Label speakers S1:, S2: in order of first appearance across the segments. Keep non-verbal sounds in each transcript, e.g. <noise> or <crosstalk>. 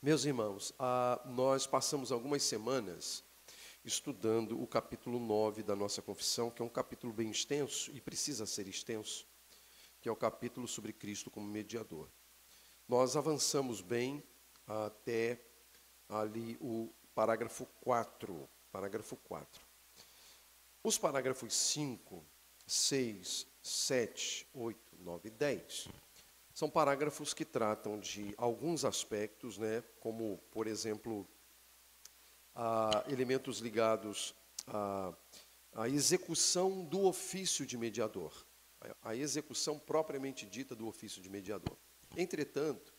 S1: Meus irmãos, ah, nós passamos algumas semanas estudando o capítulo 9 da nossa confissão, que é um capítulo bem extenso e precisa ser extenso, que é o capítulo sobre Cristo como mediador. Nós avançamos bem até ali o parágrafo 4, parágrafo 4. Os parágrafos 5, 6, 7, 8, 9 e 10 são parágrafos que tratam de alguns aspectos, né, como, por exemplo, elementos ligados à, à, execução do ofício de mediador, a execução propriamente dita do ofício de mediador. Entretanto,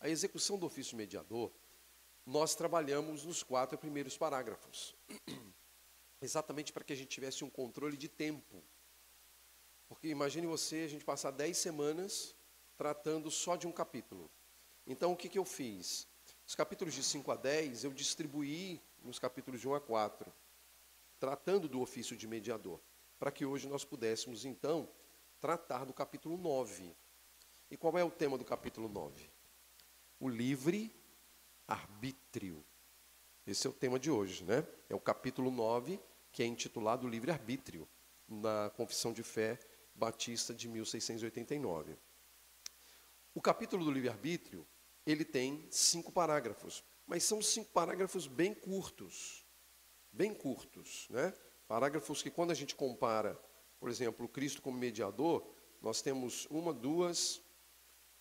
S1: a execução do ofício de mediador, nós trabalhamos nos quatro primeiros parágrafos, <clears throat> exatamente para que a gente tivesse um controle de tempo. Porque imagine você, a gente passar dez semanas tratando só de um capítulo. Então, o que, que eu fiz? Os capítulos de 5 a 10 eu distribuí nos capítulos de 1 a 4, tratando do ofício de mediador, para que hoje nós pudéssemos, então, tratar do capítulo 9. E qual é o tema do capítulo 9? O livre arbítrio. Esse é o tema de hoje, né? É o capítulo 9, que é intitulado Livre Arbítrio, na Confissão de Fé Batista de 1689. O capítulo do livre-arbítrio, ele tem cinco parágrafos, mas são cinco parágrafos bem curtos, bem curtos, né? Parágrafos que quando a gente compara, por exemplo, Cristo como mediador, nós temos uma, duas,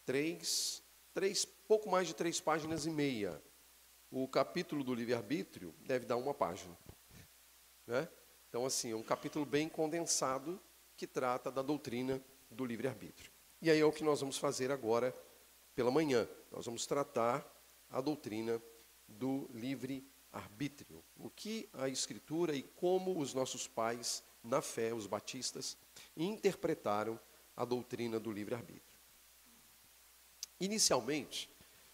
S1: três, três, pouco mais de três páginas e meia. O capítulo do livre-arbítrio deve dar uma página, né? Então, assim, é um capítulo bem condensado que trata da doutrina do livre-arbítrio. E aí é o que nós vamos fazer agora pela manhã. Nós vamos tratar a doutrina do livre-arbítrio. O que a Escritura e como os nossos pais, na fé, os batistas, interpretaram a doutrina do livre-arbítrio. Inicialmente,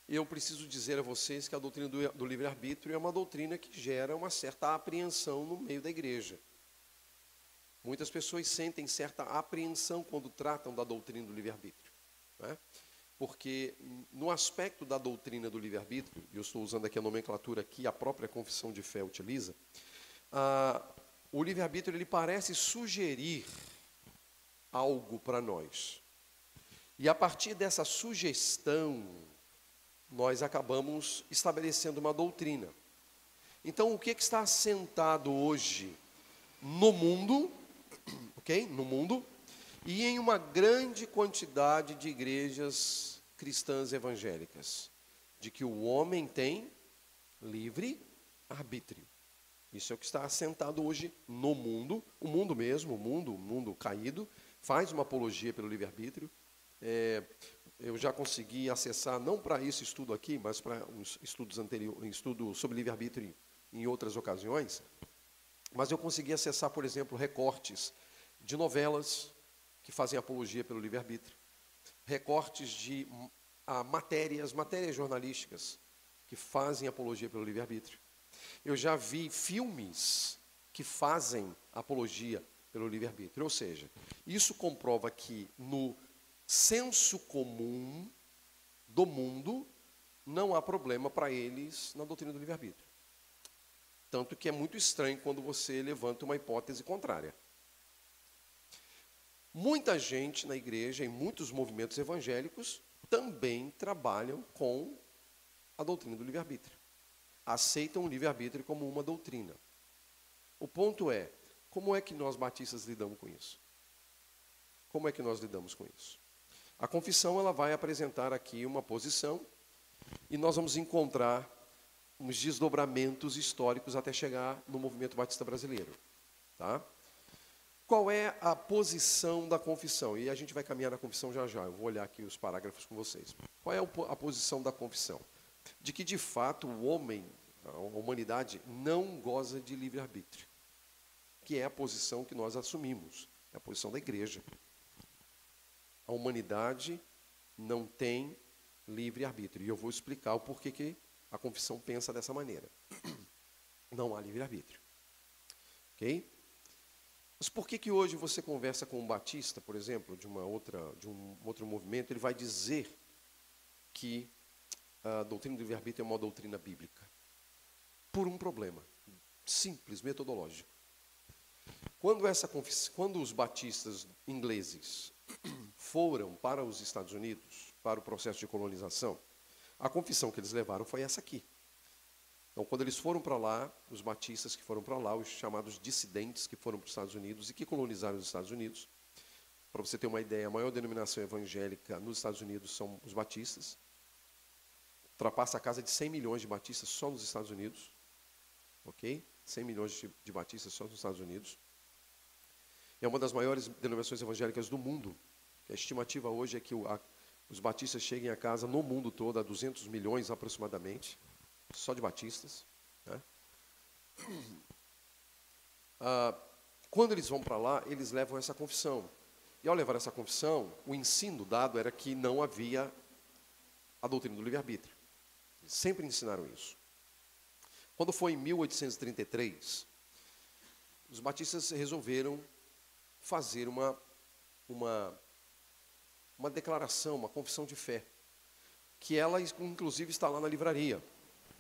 S1: eu preciso dizer a vocês que a doutrina do, do livre-arbítrio é uma doutrina que gera uma certa apreensão no meio da igreja. Muitas pessoas sentem certa apreensão quando tratam da doutrina do livre-arbítrio. Né? Porque, no aspecto da doutrina do livre-arbítrio, e eu estou usando aqui a nomenclatura que a própria confissão de fé utiliza, ah, o livre-arbítrio ele parece sugerir algo para nós. E a partir dessa sugestão, nós acabamos estabelecendo uma doutrina. Então, o que, que está assentado hoje no mundo ok? No mundo, e em uma grande quantidade de igrejas cristãs evangélicas, de que o homem tem livre arbítrio. Isso é o que está assentado hoje no mundo, o mundo mesmo, o mundo, o mundo caído, faz uma apologia pelo livre-arbítrio. É, eu já consegui acessar, não para esse estudo aqui, mas para estudos anteriores, estudo sobre livre-arbítrio em outras ocasiões, mas eu consegui acessar, por exemplo, recortes de novelas que fazem apologia pelo livre-arbítrio, recortes de a, matérias, matérias jornalísticas que fazem apologia pelo livre-arbítrio. Eu já vi filmes que fazem apologia pelo livre-arbítrio. Ou seja, isso comprova que no senso comum do mundo não há problema para eles na doutrina do livre-arbítrio. Tanto que é muito estranho quando você levanta uma hipótese contrária. Muita gente na igreja, em muitos movimentos evangélicos, também trabalham com a doutrina do livre-arbítrio. Aceitam o livre-arbítrio como uma doutrina. O ponto é, como é que nós batistas lidamos com isso? Como é que nós lidamos com isso? A confissão ela vai apresentar aqui uma posição e nós vamos encontrar uns desdobramentos históricos até chegar no movimento batista brasileiro, tá? Qual é a posição da confissão? E a gente vai caminhar na confissão já já. Eu vou olhar aqui os parágrafos com vocês. Qual é a posição da confissão? De que, de fato, o homem, a humanidade, não goza de livre-arbítrio. Que é a posição que nós assumimos. É a posição da igreja. A humanidade não tem livre-arbítrio. E eu vou explicar o porquê que a confissão pensa dessa maneira. <clears throat> Não há livre-arbítrio. Ok? Mas por que, que hoje você conversa com um batista, por exemplo, de, uma outra, de um outro movimento, ele vai dizer que a doutrina do livre-arbítrio é uma doutrina bíblica? Por um problema simples, metodológico. Quando, essa, quando os batistas ingleses <clears throat> foram para os Estados Unidos, para o processo de colonização, a confissão que eles levaram foi essa aqui. Então, quando eles foram para lá, os batistas que foram para lá, os chamados dissidentes que foram para os Estados Unidos e que colonizaram os Estados Unidos, para você ter uma ideia, a maior denominação evangélica nos Estados Unidos são os batistas. Ultrapassa a casa de 100 milhões de batistas só nos Estados Unidos. Ok? 100 milhões de, batistas só nos Estados Unidos. É uma das maiores denominações evangélicas do mundo. A estimativa hoje é que a, os batistas cheguem a casa no mundo todo a 200 milhões aproximadamente só de batistas. Né? Ah, quando eles vão para lá, eles levam essa confissão. E ao levar essa confissão, o ensino dado era que não havia a doutrina do livre-arbítrio. Sempre ensinaram isso. Quando foi em 1833, os batistas resolveram fazer uma, uma, uma declaração, uma confissão de fé, que ela, inclusive, está lá na livraria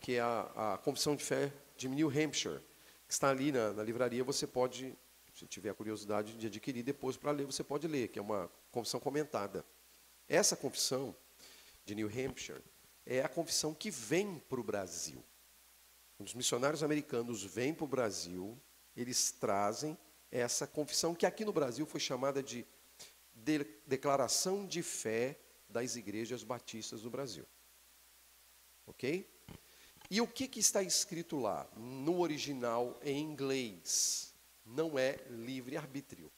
S1: que é a, a Confissão de Fé de New Hampshire, que está ali na, na livraria. Você pode, se tiver a curiosidade de adquirir depois para ler, você pode ler, que é uma confissão comentada. Essa confissão de New Hampshire é a confissão que vem para o Brasil. Os missionários americanos vêm para o Brasil, eles trazem essa confissão que aqui no Brasil foi chamada de, de Declaração de Fé das Igrejas Batistas do Brasil. Ok? E o que, que está escrito lá? No original em inglês, não é livre-arbítrio,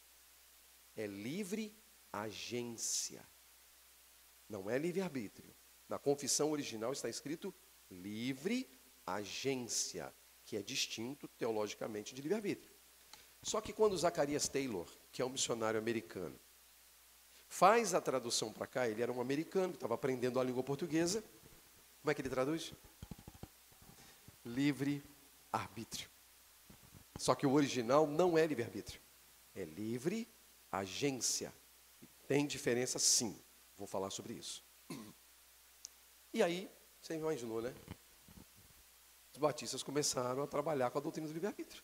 S1: é livre agência. Não é livre-arbítrio. Na confissão original está escrito livre agência, que é distinto teologicamente de livre-arbítrio. Só que quando Zacarias Taylor, que é um missionário americano, faz a tradução para cá, ele era um americano que estava aprendendo a língua portuguesa. Como é que ele traduz? livre-arbítrio. Só que o original não é livre-arbítrio, é livre agência. Tem diferença sim, vou falar sobre isso. E aí, você imaginou, né? Os batistas começaram a trabalhar com a doutrina do livre-arbítrio.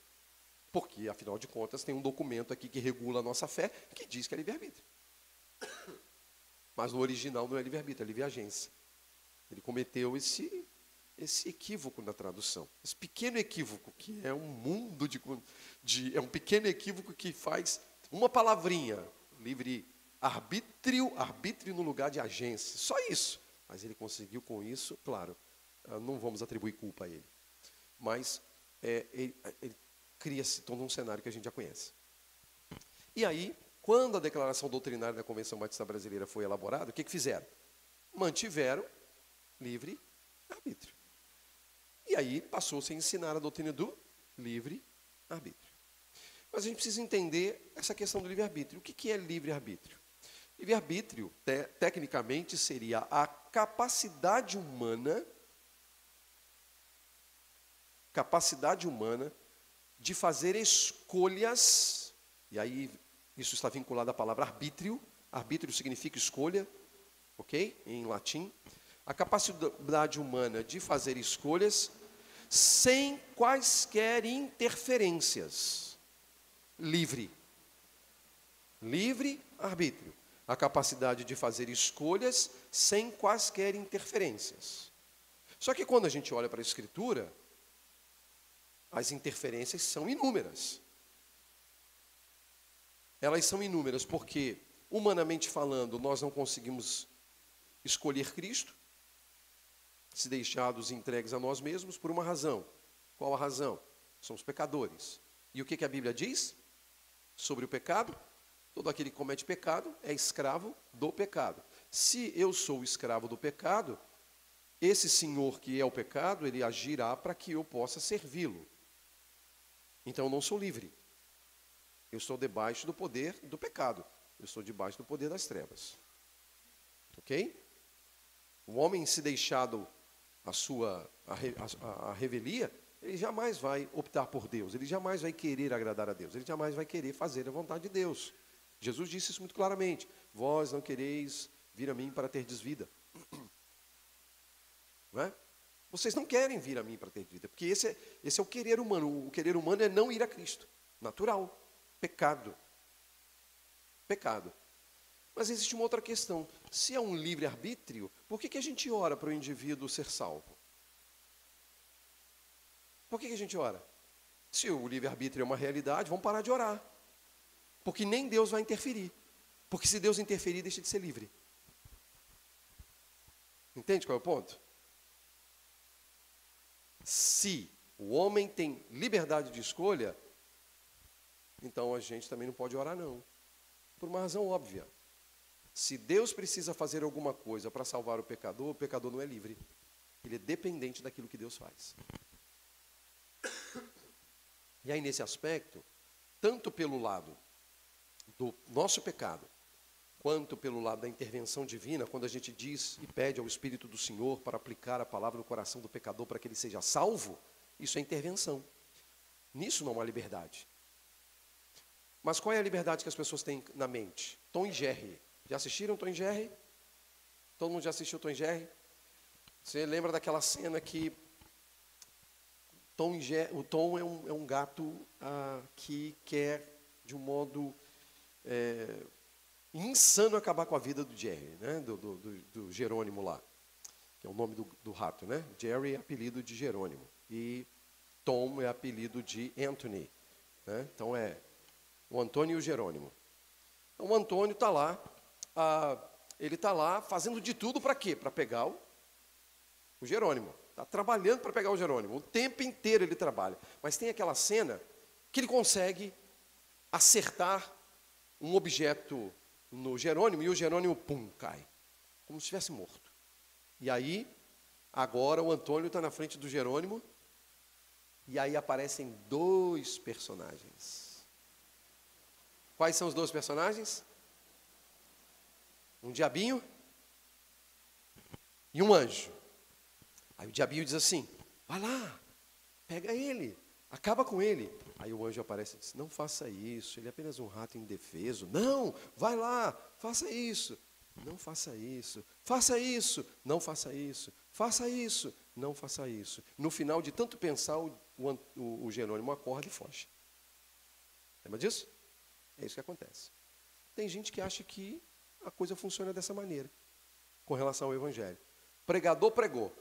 S1: Porque, afinal de contas, tem um documento aqui que regula a nossa fé que diz que é livre-arbítrio. Mas o original não é livre-arbítrio, é livre-agência. Ele cometeu esse esse equívoco na tradução. Esse pequeno equívoco, que é um mundo de, de. É um pequeno equívoco que faz uma palavrinha, livre arbítrio, arbítrio no lugar de agência. Só isso. Mas ele conseguiu com isso, claro, ah, não vamos atribuir culpa a ele. Mas é, ele, ele cria-se todo um cenário que a gente já conhece. E aí, quando a declaração doutrinária da Convenção Batista Brasileira foi elaborada, o que, que fizeram? Mantiveram livre arbítrio. E aí passou-se a ensinar a doutrina do livre-arbítrio. Mas a gente precisa entender essa questão do livre-arbítrio. O que é livre-arbítrio? Livre-arbítrio, te, tecnicamente, seria a capacidade humana, capacidade humana de fazer escolhas, e aí isso está vinculado à palavra arbítrio, arbítrio significa escolha, ok? Em latim. A capacidade humana de fazer escolhas sem quaisquer interferências. Livre. Livre arbítrio. A capacidade de fazer escolhas sem quaisquer interferências. Só que quando a gente olha para a Escritura, as interferências são inúmeras. Elas são inúmeras porque, humanamente falando, nós não conseguimos escolher Cristo, se deixados entregues a nós mesmos por uma razão. Qual a razão? Somos pecadores. E o que, que a Bíblia diz sobre o pecado? Todo aquele que comete pecado é escravo do pecado. Se eu sou escravo do pecado, esse senhor que é o pecado, ele agirá para que eu possa servi-lo. Então eu não sou livre. Eu estou debaixo do poder do pecado. Eu estou debaixo do poder das trevas. Ok? O homem se deixado a sua a, a, a revelia, ele jamais vai optar por Deus, ele jamais vai querer agradar a Deus, ele jamais vai querer fazer a vontade de Deus. Jesus disse isso muito claramente: Vós não quereis vir a mim para ter desvida. <clears throat> Não é? Vocês não querem vir a mim para ter vida, porque esse é, esse é o querer humano. O querer humano é não ir a Cristo. Natural. Pecado. Pecado. Mas existe uma outra questão. Se é um livre-arbítrio, por que, que a gente ora para o indivíduo ser salvo? Por que, que a gente ora? Se o livre-arbítrio é uma realidade, vamos parar de orar. Porque nem Deus vai interferir. Porque se Deus interferir, deixa de ser livre. Entende qual é o ponto? Se o homem tem liberdade de escolha, então a gente também não pode orar, não. Por uma razão óbvia. Se Deus precisa fazer alguma coisa para salvar o pecador, o pecador não é livre. Ele é dependente daquilo que Deus faz. E aí, nesse aspecto, tanto pelo lado do nosso pecado, quanto pelo lado da intervenção divina, quando a gente diz e pede ao Espírito do Senhor para aplicar a palavra no coração do pecador para que ele seja salvo, isso é intervenção. Nisso não há liberdade. Mas qual é a liberdade que as pessoas têm na mente? Tom e Jerry. Já assistiram Tom e Jerry? Todo mundo já assistiu Tom e Jerry? Você lembra daquela cena que Tom Jerry, o Tom é um, é um gato ah, que quer, de um modo é, insano, acabar com a vida do Jerry, né? do, do, do, do Jerônimo lá, que é o nome do, do rato. Né? Jerry é apelido de Jerônimo e Tom é apelido de Anthony. Né? Então é o Antônio e o Jerônimo. Então o Antônio está lá, ele está lá fazendo de tudo para quê? Para pegar o, o Jerônimo. Está trabalhando para pegar o Jerônimo. O tempo inteiro ele trabalha. Mas tem aquela cena que ele consegue acertar um objeto no Jerônimo e o Jerônimo, pum, cai. Como se estivesse morto. E aí, agora o Antônio está na frente do Jerônimo. E aí aparecem dois personagens. Quais são os dois personagens? Um diabinho e um anjo. Aí o diabinho diz assim: vai lá, pega ele, acaba com ele. Aí o anjo aparece e diz: Não faça isso, ele é apenas um rato indefeso. Não, vai lá, faça isso. Não faça isso, faça isso, não faça isso, faça isso, não faça isso. No final de tanto pensar, o, o, o Jerônimo acorda e foge. Lembra disso? É isso que acontece. Tem gente que acha que a coisa funciona dessa maneira, com relação ao Evangelho. Pregador pregou.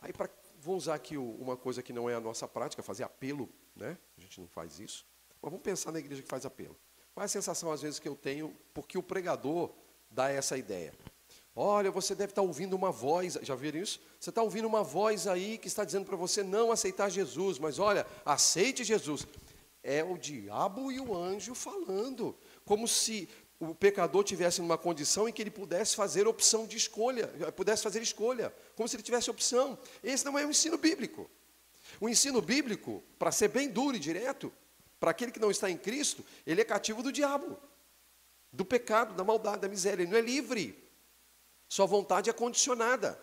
S1: Aí, pra, vou usar aqui uma coisa que não é a nossa prática, fazer apelo, né? A gente não faz isso. Mas vamos pensar na igreja que faz apelo. Qual é a sensação, às vezes, que eu tenho, porque o pregador dá essa ideia? Olha, você deve estar ouvindo uma voz, já viram isso? Você está ouvindo uma voz aí que está dizendo para você não aceitar Jesus, mas olha, aceite Jesus. É o diabo e o anjo falando, como se o pecador tivesse numa condição em que ele pudesse fazer opção de escolha, pudesse fazer escolha, como se ele tivesse opção. Esse não é o ensino bíblico. O ensino bíblico, para ser bem duro e direto, para aquele que não está em Cristo, ele é cativo do diabo, do pecado, da maldade, da miséria. Ele não é livre. Sua vontade é condicionada.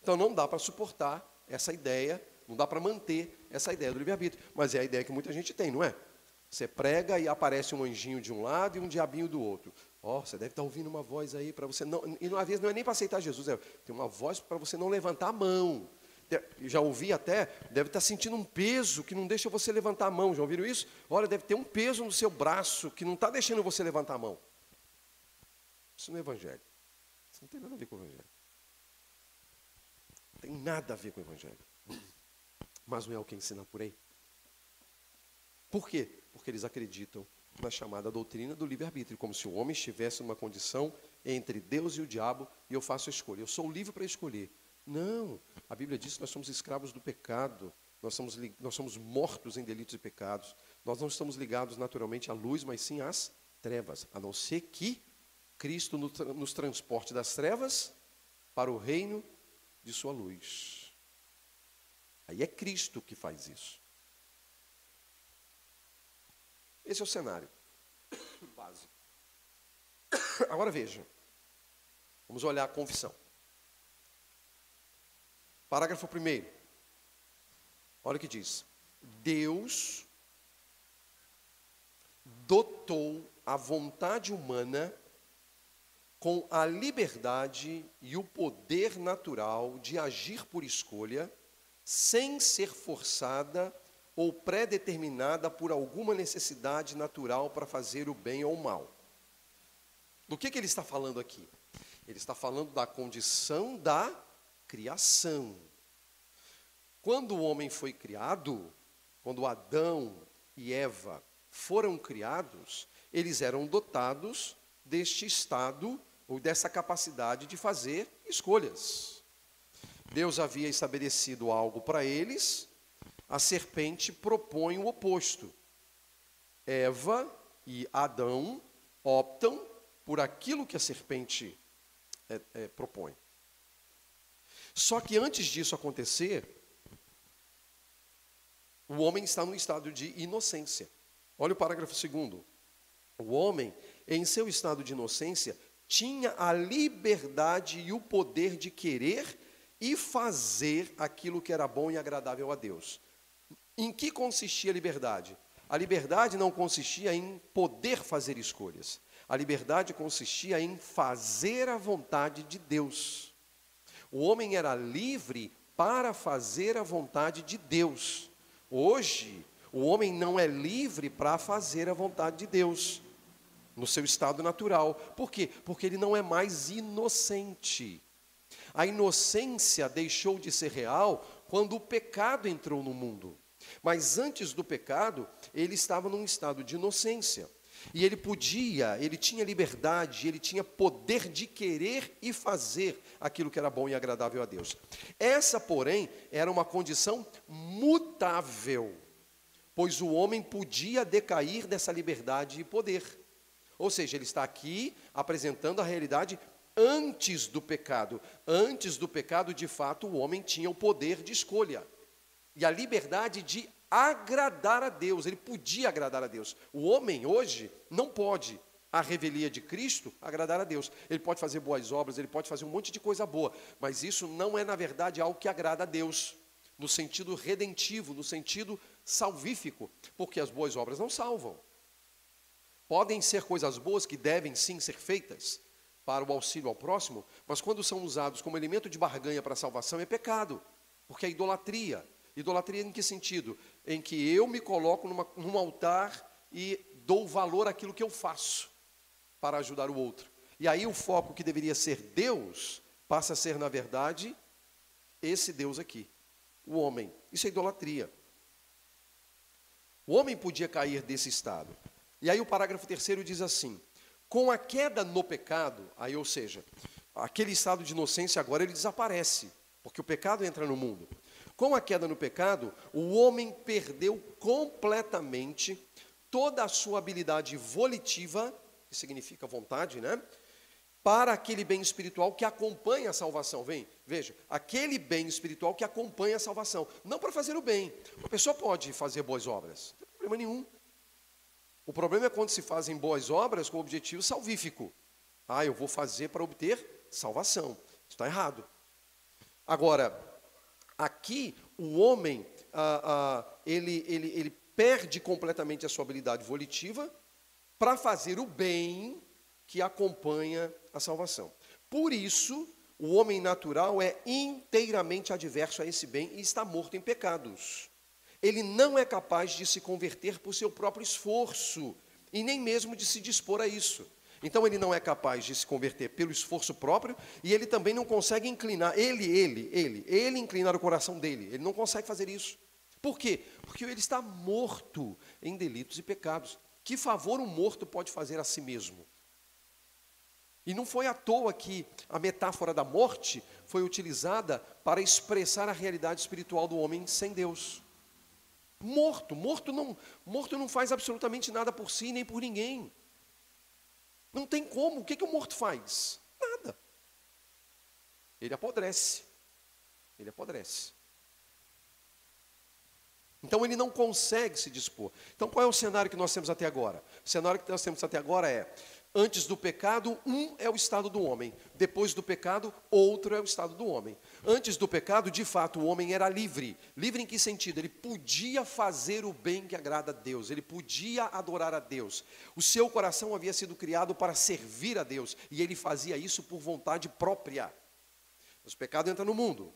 S1: Então não dá para suportar essa ideia, não dá para manter essa ideia do livre-arbítrio. Mas é a ideia que muita gente tem, não é? Você prega e aparece um anjinho de um lado e um diabinho do outro. Ó, oh, você deve estar ouvindo uma voz aí para você não. E às vezes não é nem para aceitar Jesus, é, tem uma voz para você não levantar a mão. Já ouvi até, deve estar sentindo um peso que não deixa você levantar a mão. Já ouviram isso? Olha, deve ter um peso no seu braço que não está deixando você levantar a mão. Isso não é evangelho. Isso não tem nada a ver com o evangelho. Não tem nada a ver com o evangelho. Mas não é o que ensina por aí. Por quê? porque eles acreditam na chamada doutrina do livre-arbítrio, como se o homem estivesse numa condição entre Deus e o diabo e eu faço a escolha. Eu sou livre para escolher. Não, a Bíblia diz que nós somos escravos do pecado, nós somos, nós somos mortos em delitos e pecados. Nós não estamos ligados naturalmente à luz, mas sim às trevas, a não ser que Cristo nos transporte das trevas para o reino de Sua luz. Aí é Cristo que faz isso. Esse é o cenário <coughs> básico. Agora veja. Vamos olhar a confissão. Parágrafo 1. Olha o que diz. Deus dotou a vontade humana com a liberdade e o poder natural de agir por escolha, sem ser forçada ou pré-determinada por alguma necessidade natural para fazer o bem ou o mal. Do que, que ele está falando aqui? Ele está falando da condição da criação. Quando o homem foi criado, quando Adão e Eva foram criados, eles eram dotados deste estado ou dessa capacidade de fazer escolhas. Deus havia estabelecido algo para eles, a serpente propõe o oposto. Eva e Adão optam por aquilo que a serpente é, é, propõe. Só que antes disso acontecer, o homem está num estado de inocência. Olha o parágrafo segundo. O homem, em seu estado de inocência, tinha a liberdade e o poder de querer e fazer aquilo que era bom e agradável a Deus. Em que consistia a liberdade? A liberdade não consistia em poder fazer escolhas. A liberdade consistia em fazer a vontade de Deus. O homem era livre para fazer a vontade de Deus. Hoje, o homem não é livre para fazer a vontade de Deus no seu estado natural. Por quê? Porque ele não é mais inocente. A inocência deixou de ser real quando o pecado entrou no mundo. Mas antes do pecado, ele estava num estado de inocência. E ele podia, ele tinha liberdade, ele tinha poder de querer e fazer aquilo que era bom e agradável a Deus. Essa, porém, era uma condição mutável, pois o homem podia decair dessa liberdade e poder. Ou seja, ele está aqui apresentando a realidade antes do pecado. Antes do pecado, de fato, o homem tinha o poder de escolha e a liberdade de agradar a Deus. Ele podia agradar a Deus. O homem hoje não pode, a revelia de Cristo, agradar a Deus. Ele pode fazer boas obras, ele pode fazer um monte de coisa boa, mas isso não é, na verdade, algo que agrada a Deus, no sentido redentivo, no sentido salvífico, porque as boas obras não salvam. Podem ser coisas boas que devem sim ser feitas para o auxílio ao próximo, mas quando são usados como elemento de barganha para a salvação é pecado, porque é idolatria. Idolatria em que sentido? Em que eu me coloco numa, num altar e dou valor àquilo que eu faço para ajudar o outro. E aí o foco que deveria ser Deus passa a ser, na verdade, esse Deus aqui, o homem. Isso é idolatria. O homem podia cair desse estado. E aí o parágrafo terceiro diz assim: com a queda no pecado, aí ou seja, aquele estado de inocência agora ele desaparece, porque o pecado entra no mundo. Com a queda no pecado, o homem perdeu completamente toda a sua habilidade volitiva, que significa vontade, né? Para aquele bem espiritual que acompanha a salvação. Vem, veja, aquele bem espiritual que acompanha a salvação. Não para fazer o bem. A pessoa pode fazer boas obras, não tem problema nenhum. O problema é quando se fazem boas obras com objetivo salvífico. Ah, eu vou fazer para obter salvação. Está errado. Agora, aqui o homem, ah, ah, ele, ele, ele perde completamente a sua habilidade volitiva para fazer o bem que acompanha a salvação. Por isso, o homem natural é inteiramente adverso a esse bem e está morto em pecados ele não é capaz de se converter por seu próprio esforço e nem mesmo de se dispor a isso. Então ele não é capaz de se converter pelo esforço próprio e ele também não consegue inclinar, ele, ele, ele, ele inclinar o coração dele. Ele não consegue fazer isso. Por quê? Porque ele está morto em delitos e pecados. Que favor um morto pode fazer a si mesmo? E não foi à toa que a metáfora da morte foi utilizada para expressar a realidade espiritual do homem sem Deus. Morto, morto não, morto não faz absolutamente nada por si nem por ninguém. Não tem como. O que, que o morto faz? Nada. Ele apodrece. Ele apodrece. Então ele não consegue se dispor. Então qual é o cenário que nós temos até agora? O cenário que nós temos até agora é Antes do pecado, um é o estado do homem. Depois do pecado, outro é o estado do homem. Antes do pecado, de fato, o homem era livre. Livre em que sentido? Ele podia fazer o bem que agrada a Deus, ele podia adorar a Deus. O seu coração havia sido criado para servir a Deus e ele fazia isso por vontade própria. Mas o pecado entra no mundo.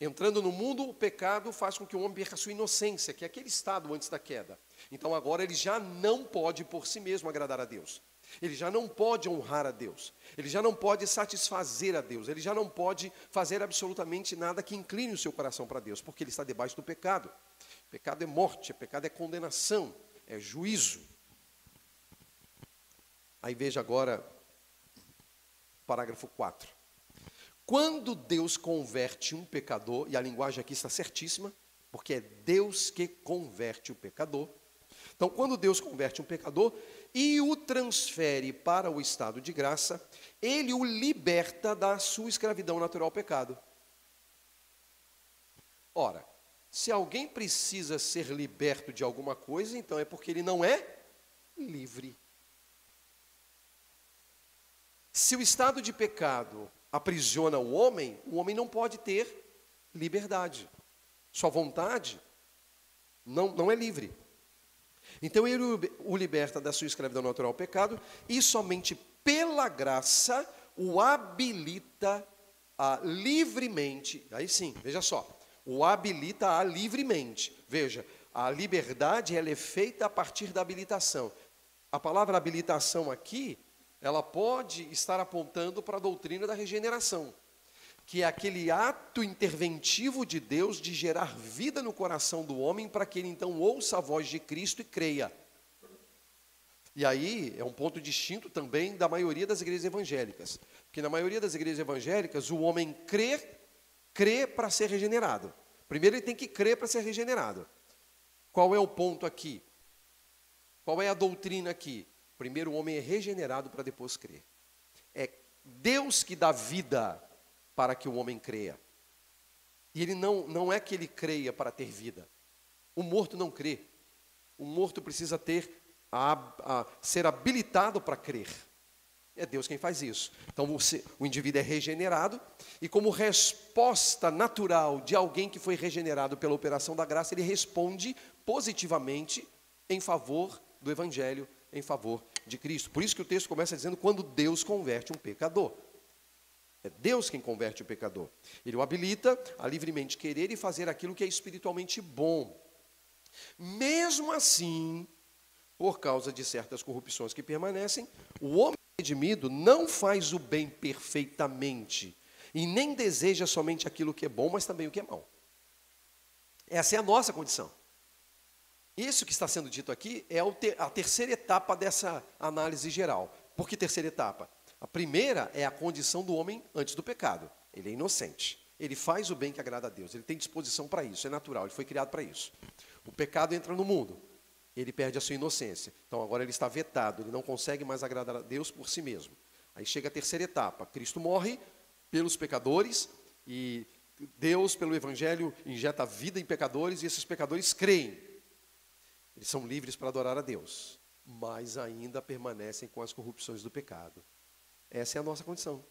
S1: Entrando no mundo, o pecado faz com que o homem perca a sua inocência, que é aquele estado antes da queda. Então agora ele já não pode por si mesmo agradar a Deus. Ele já não pode honrar a Deus, ele já não pode satisfazer a Deus, ele já não pode fazer absolutamente nada que incline o seu coração para Deus, porque ele está debaixo do pecado. Pecado é morte, pecado é condenação, é juízo. Aí veja agora, parágrafo 4. Quando Deus converte um pecador, e a linguagem aqui está certíssima, porque é Deus que converte o pecador. Então, quando Deus converte um pecador, e o transfere para o estado de graça, ele o liberta da sua escravidão natural ao pecado. Ora, se alguém precisa ser liberto de alguma coisa, então é porque ele não é livre. Se o estado de pecado aprisiona o homem, o homem não pode ter liberdade. Sua vontade não, não é livre. Então ele o liberta da sua escravidão natural ao pecado e somente pela graça o habilita a livremente. Aí sim, veja só, o habilita a livremente. Veja, a liberdade ela é feita a partir da habilitação. A palavra habilitação aqui, ela pode estar apontando para a doutrina da regeneração que é aquele ato interventivo de Deus de gerar vida no coração do homem para que ele então ouça a voz de Cristo e creia. E aí é um ponto distinto também da maioria das igrejas evangélicas, porque na maioria das igrejas evangélicas o homem crê, crê para ser regenerado. Primeiro ele tem que crer para ser regenerado. Qual é o ponto aqui? Qual é a doutrina aqui? Primeiro o homem é regenerado para depois crer. É Deus que dá vida para que o homem creia. E ele não, não é que ele creia para ter vida. O morto não crê. O morto precisa ter a, a, ser habilitado para crer. É Deus quem faz isso. Então o, o indivíduo é regenerado e como resposta natural de alguém que foi regenerado pela operação da graça, ele responde positivamente em favor do evangelho, em favor de Cristo. Por isso que o texto começa dizendo quando Deus converte um pecador. É Deus quem converte o pecador. Ele o habilita a livremente querer e fazer aquilo que é espiritualmente bom. Mesmo assim, por causa de certas corrupções que permanecem, o homem redimido não faz o bem perfeitamente e nem deseja somente aquilo que é bom, mas também o que é mal. Essa é a nossa condição. Isso que está sendo dito aqui é a terceira etapa dessa análise geral. Por que terceira etapa? A primeira é a condição do homem antes do pecado. Ele é inocente. Ele faz o bem que agrada a Deus. Ele tem disposição para isso, é natural, ele foi criado para isso. O pecado entra no mundo. Ele perde a sua inocência. Então agora ele está vetado, ele não consegue mais agradar a Deus por si mesmo. Aí chega a terceira etapa. Cristo morre pelos pecadores e Deus, pelo Evangelho, injeta vida em pecadores e esses pecadores creem. Eles são livres para adorar a Deus, mas ainda permanecem com as corrupções do pecado. Essa é a nossa condição.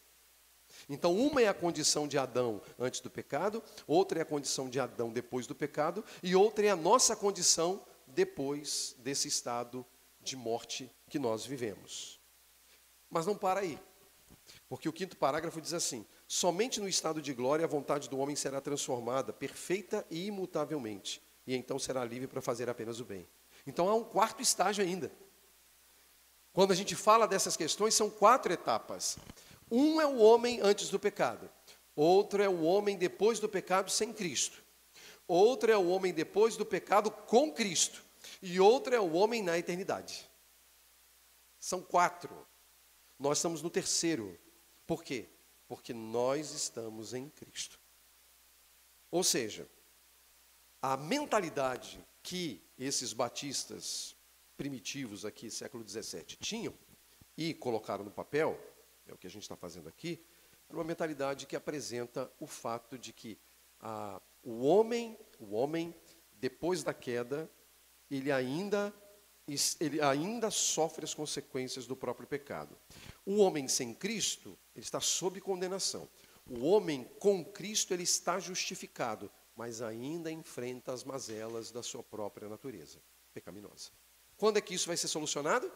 S1: Então, uma é a condição de Adão antes do pecado, outra é a condição de Adão depois do pecado, e outra é a nossa condição depois desse estado de morte que nós vivemos. Mas não para aí, porque o quinto parágrafo diz assim: somente no estado de glória a vontade do homem será transformada perfeita e imutavelmente, e então será livre para fazer apenas o bem. Então há um quarto estágio ainda. Quando a gente fala dessas questões, são quatro etapas. Um é o homem antes do pecado, outro é o homem depois do pecado sem Cristo, outro é o homem depois do pecado com Cristo, e outro é o homem na eternidade. São quatro. Nós estamos no terceiro. Por quê? Porque nós estamos em Cristo. Ou seja, a mentalidade que esses batistas primitivos aqui, século XVII, tinham e colocaram no papel, é o que a gente está fazendo aqui, uma mentalidade que apresenta o fato de que ah, o homem, o homem, depois da queda, ele ainda ele ainda sofre as consequências do próprio pecado. O homem sem Cristo, ele está sob condenação. O homem com Cristo, ele está justificado, mas ainda enfrenta as mazelas da sua própria natureza pecaminosa. Quando é que isso vai ser solucionado?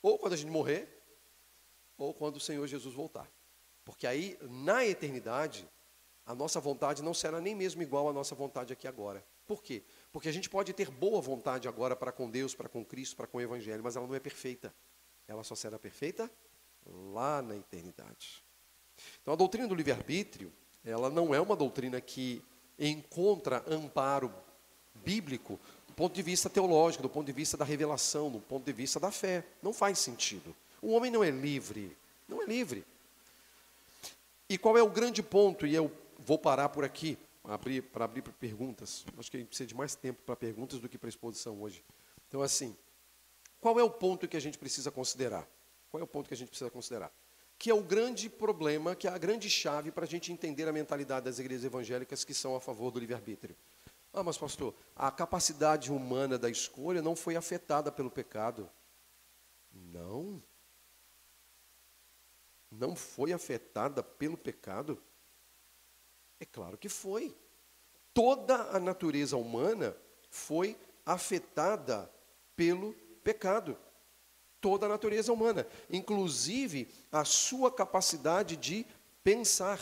S1: Ou quando a gente morrer, ou quando o Senhor Jesus voltar. Porque aí, na eternidade, a nossa vontade não será nem mesmo igual à nossa vontade aqui agora. Por quê? Porque a gente pode ter boa vontade agora para com Deus, para com Cristo, para com o Evangelho, mas ela não é perfeita. Ela só será perfeita lá na eternidade. Então a doutrina do livre-arbítrio, ela não é uma doutrina que encontra amparo bíblico do ponto de vista teológico, do ponto de vista da revelação, do ponto de vista da fé. Não faz sentido. O homem não é livre. Não é livre. E qual é o grande ponto? E eu vou parar por aqui abrir, para abrir para perguntas. Acho que a gente precisa de mais tempo para perguntas do que para exposição hoje. Então, assim, qual é o ponto que a gente precisa considerar? Qual é o ponto que a gente precisa considerar? Que é o grande problema, que é a grande chave para a gente entender a mentalidade das igrejas evangélicas que são a favor do livre-arbítrio. Ah, mas pastor, a capacidade humana da escolha não foi afetada pelo pecado. Não. Não foi afetada pelo pecado. É claro que foi. Toda a natureza humana foi afetada pelo pecado. Toda a natureza humana, inclusive a sua capacidade de pensar,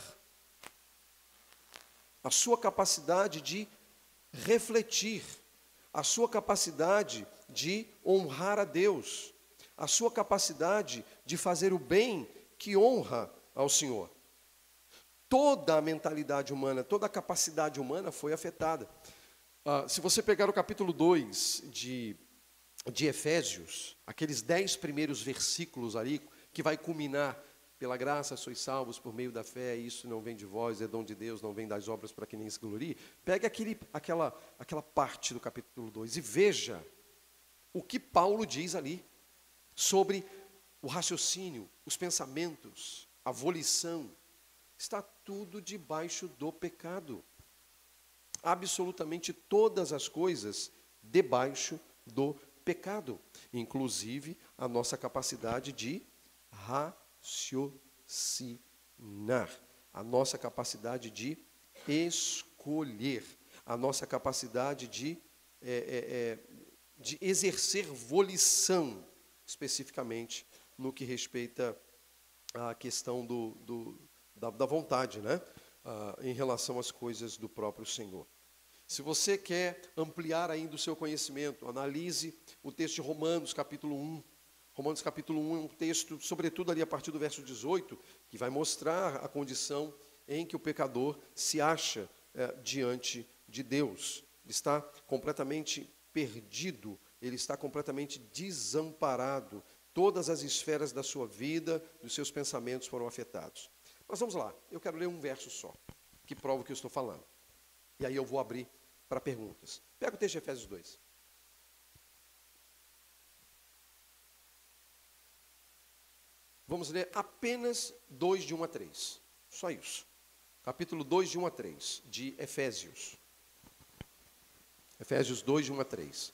S1: a sua capacidade de refletir, a sua capacidade de honrar a Deus, a sua capacidade de fazer o bem que honra ao Senhor toda a mentalidade humana, toda a capacidade humana foi afetada. Ah, se você pegar o capítulo 2 de, de Efésios, aqueles dez primeiros versículos ali, que vai culminar pela graça sois salvos por meio da fé, isso não vem de vós, é dom de Deus, não vem das obras para que nem se glorie. Pegue aquele, aquela, aquela parte do capítulo 2 e veja o que Paulo diz ali sobre o raciocínio, os pensamentos, a volição, está tudo debaixo do pecado. Absolutamente todas as coisas debaixo do pecado, inclusive a nossa capacidade de raciocinar, a nossa capacidade de escolher, a nossa capacidade de, é, é, é, de exercer volição, especificamente no que respeita à questão do, do da, da vontade, né? Ah, em relação às coisas do próprio Senhor. Se você quer ampliar ainda o seu conhecimento, analise o texto de Romanos, capítulo 1. Romanos, capítulo 1 é um texto, sobretudo ali a partir do verso 18, que vai mostrar a condição em que o pecador se acha é, diante de Deus. Ele está completamente perdido, ele está completamente desamparado. Todas as esferas da sua vida, dos seus pensamentos foram afetados. Mas vamos lá, eu quero ler um verso só, que prova o que eu estou falando. E aí eu vou abrir para perguntas. Pega o texto de Efésios 2. Vamos ler apenas 2 de 1 a 3. Só isso. Capítulo 2 de 1 a 3, de Efésios. Efésios 2 de 1 a 3.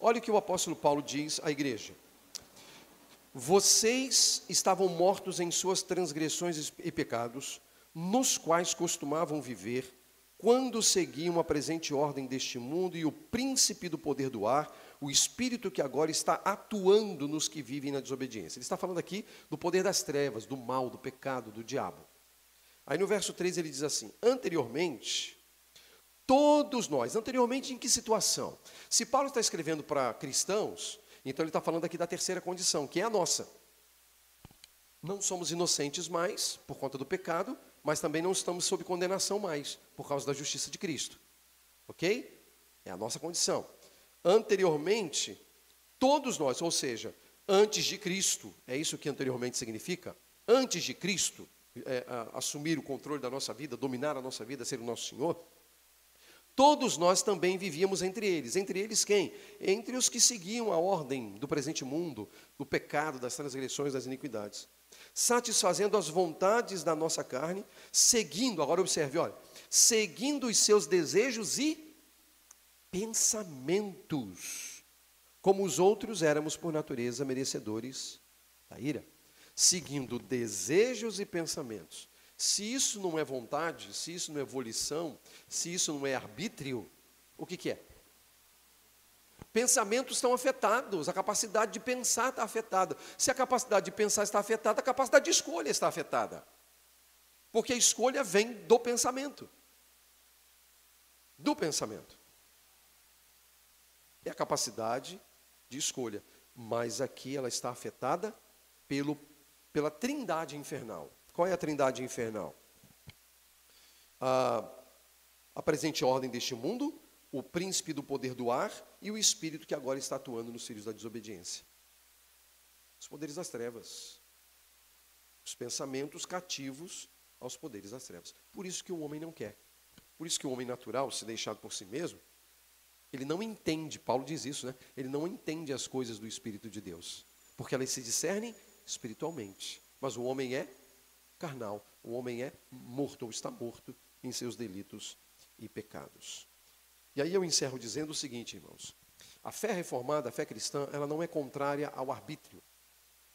S1: Olha o que o apóstolo Paulo diz à igreja. Vocês estavam mortos em suas transgressões e pecados, nos quais costumavam viver, quando seguiam a presente ordem deste mundo e o príncipe do poder do ar, o espírito que agora está atuando nos que vivem na desobediência. Ele está falando aqui do poder das trevas, do mal, do pecado, do diabo. Aí no verso 3 ele diz assim: Anteriormente, todos nós, anteriormente em que situação? Se Paulo está escrevendo para cristãos, então ele está falando aqui da terceira condição, que é a nossa. Não somos inocentes mais por conta do pecado, mas também não estamos sob condenação mais por causa da justiça de Cristo. Ok? É a nossa condição. Anteriormente, todos nós, ou seja, antes de Cristo, é isso que anteriormente significa? Antes de Cristo é, a, assumir o controle da nossa vida, dominar a nossa vida, ser o nosso Senhor, Todos nós também vivíamos entre eles. Entre eles quem? Entre os que seguiam a ordem do presente mundo, do pecado, das transgressões, das iniquidades. Satisfazendo as vontades da nossa carne, seguindo, agora observe, olha, seguindo os seus desejos e pensamentos. como os outros éramos por natureza merecedores da ira, seguindo desejos e pensamentos. Se isso não é vontade, se isso não é volição, se isso não é arbítrio, o que, que é? Pensamentos estão afetados, a capacidade de pensar está afetada. Se a capacidade de pensar está afetada, a capacidade de escolha está afetada. Porque a escolha vem do pensamento. Do pensamento. É a capacidade de escolha. Mas aqui ela está afetada pelo, pela trindade infernal. Qual é a trindade infernal? A, a presente ordem deste mundo, o príncipe do poder do ar e o espírito que agora está atuando nos filhos da desobediência. Os poderes das trevas. Os pensamentos cativos aos poderes das trevas. Por isso que o homem não quer. Por isso que o homem natural, se deixado por si mesmo, ele não entende, Paulo diz isso, né? Ele não entende as coisas do Espírito de Deus. Porque elas se discernem espiritualmente. Mas o homem é carnal, o homem é morto ou está morto em seus delitos e pecados. E aí eu encerro dizendo o seguinte, irmãos: a fé reformada, a fé cristã, ela não é contrária ao arbítrio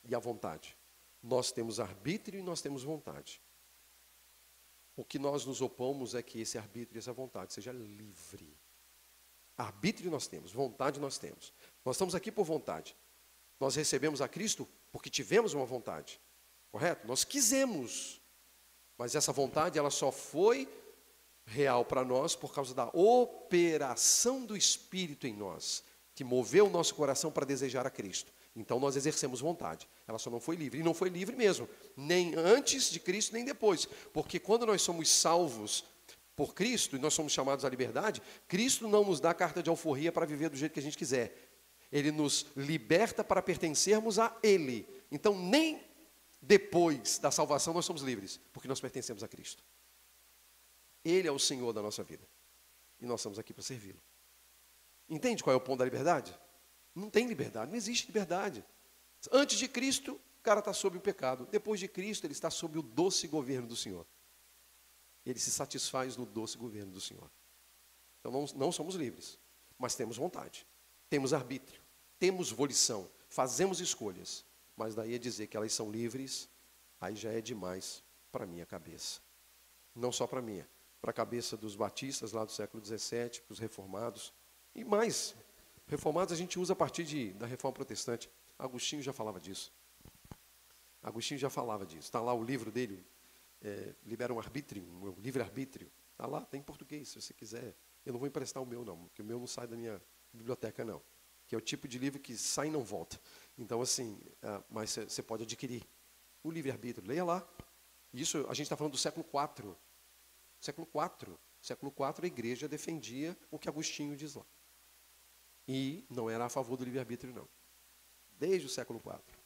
S1: e à vontade. Nós temos arbítrio e nós temos vontade. O que nós nos opomos é que esse arbítrio e essa vontade seja livre. Arbítrio nós temos, vontade nós temos. Nós estamos aqui por vontade. Nós recebemos a Cristo porque tivemos uma vontade. Correto? Nós quisemos. Mas essa vontade, ela só foi real para nós por causa da operação do Espírito em nós, que moveu o nosso coração para desejar a Cristo. Então nós exercemos vontade. Ela só não foi livre. E não foi livre mesmo, nem antes de Cristo, nem depois. Porque quando nós somos salvos por Cristo e nós somos chamados à liberdade, Cristo não nos dá carta de alforria para viver do jeito que a gente quiser. Ele nos liberta para pertencermos a Ele. Então, nem depois da salvação nós somos livres, porque nós pertencemos a Cristo. Ele é o Senhor da nossa vida. E nós estamos aqui para servi-lo. Entende qual é o ponto da liberdade? Não tem liberdade, não existe liberdade. Antes de Cristo, o cara está sob o pecado. Depois de Cristo, ele está sob o doce governo do Senhor. Ele se satisfaz no doce governo do Senhor. Então não, não somos livres, mas temos vontade, temos arbítrio, temos volição, fazemos escolhas. Mas daí a dizer que elas são livres, aí já é demais para minha cabeça. Não só para minha, para a cabeça dos batistas lá do século XVII, para os reformados, e mais. Reformados a gente usa a partir de, da reforma protestante. Agostinho já falava disso. Agostinho já falava disso. Está lá o livro dele, é, Libera um Arbítrio, um livre-arbítrio. Está lá, tem em português, se você quiser. Eu não vou emprestar o meu, não, porque o meu não sai da minha biblioteca, não. Que é o tipo de livro que sai e não volta. Então, assim, é, mas você pode adquirir o livre-arbítrio. Leia lá. Isso, a gente está falando do século IV. Século IV. Século IV, a igreja defendia o que Agostinho diz lá. E não era a favor do livre-arbítrio, não. Desde o século IV.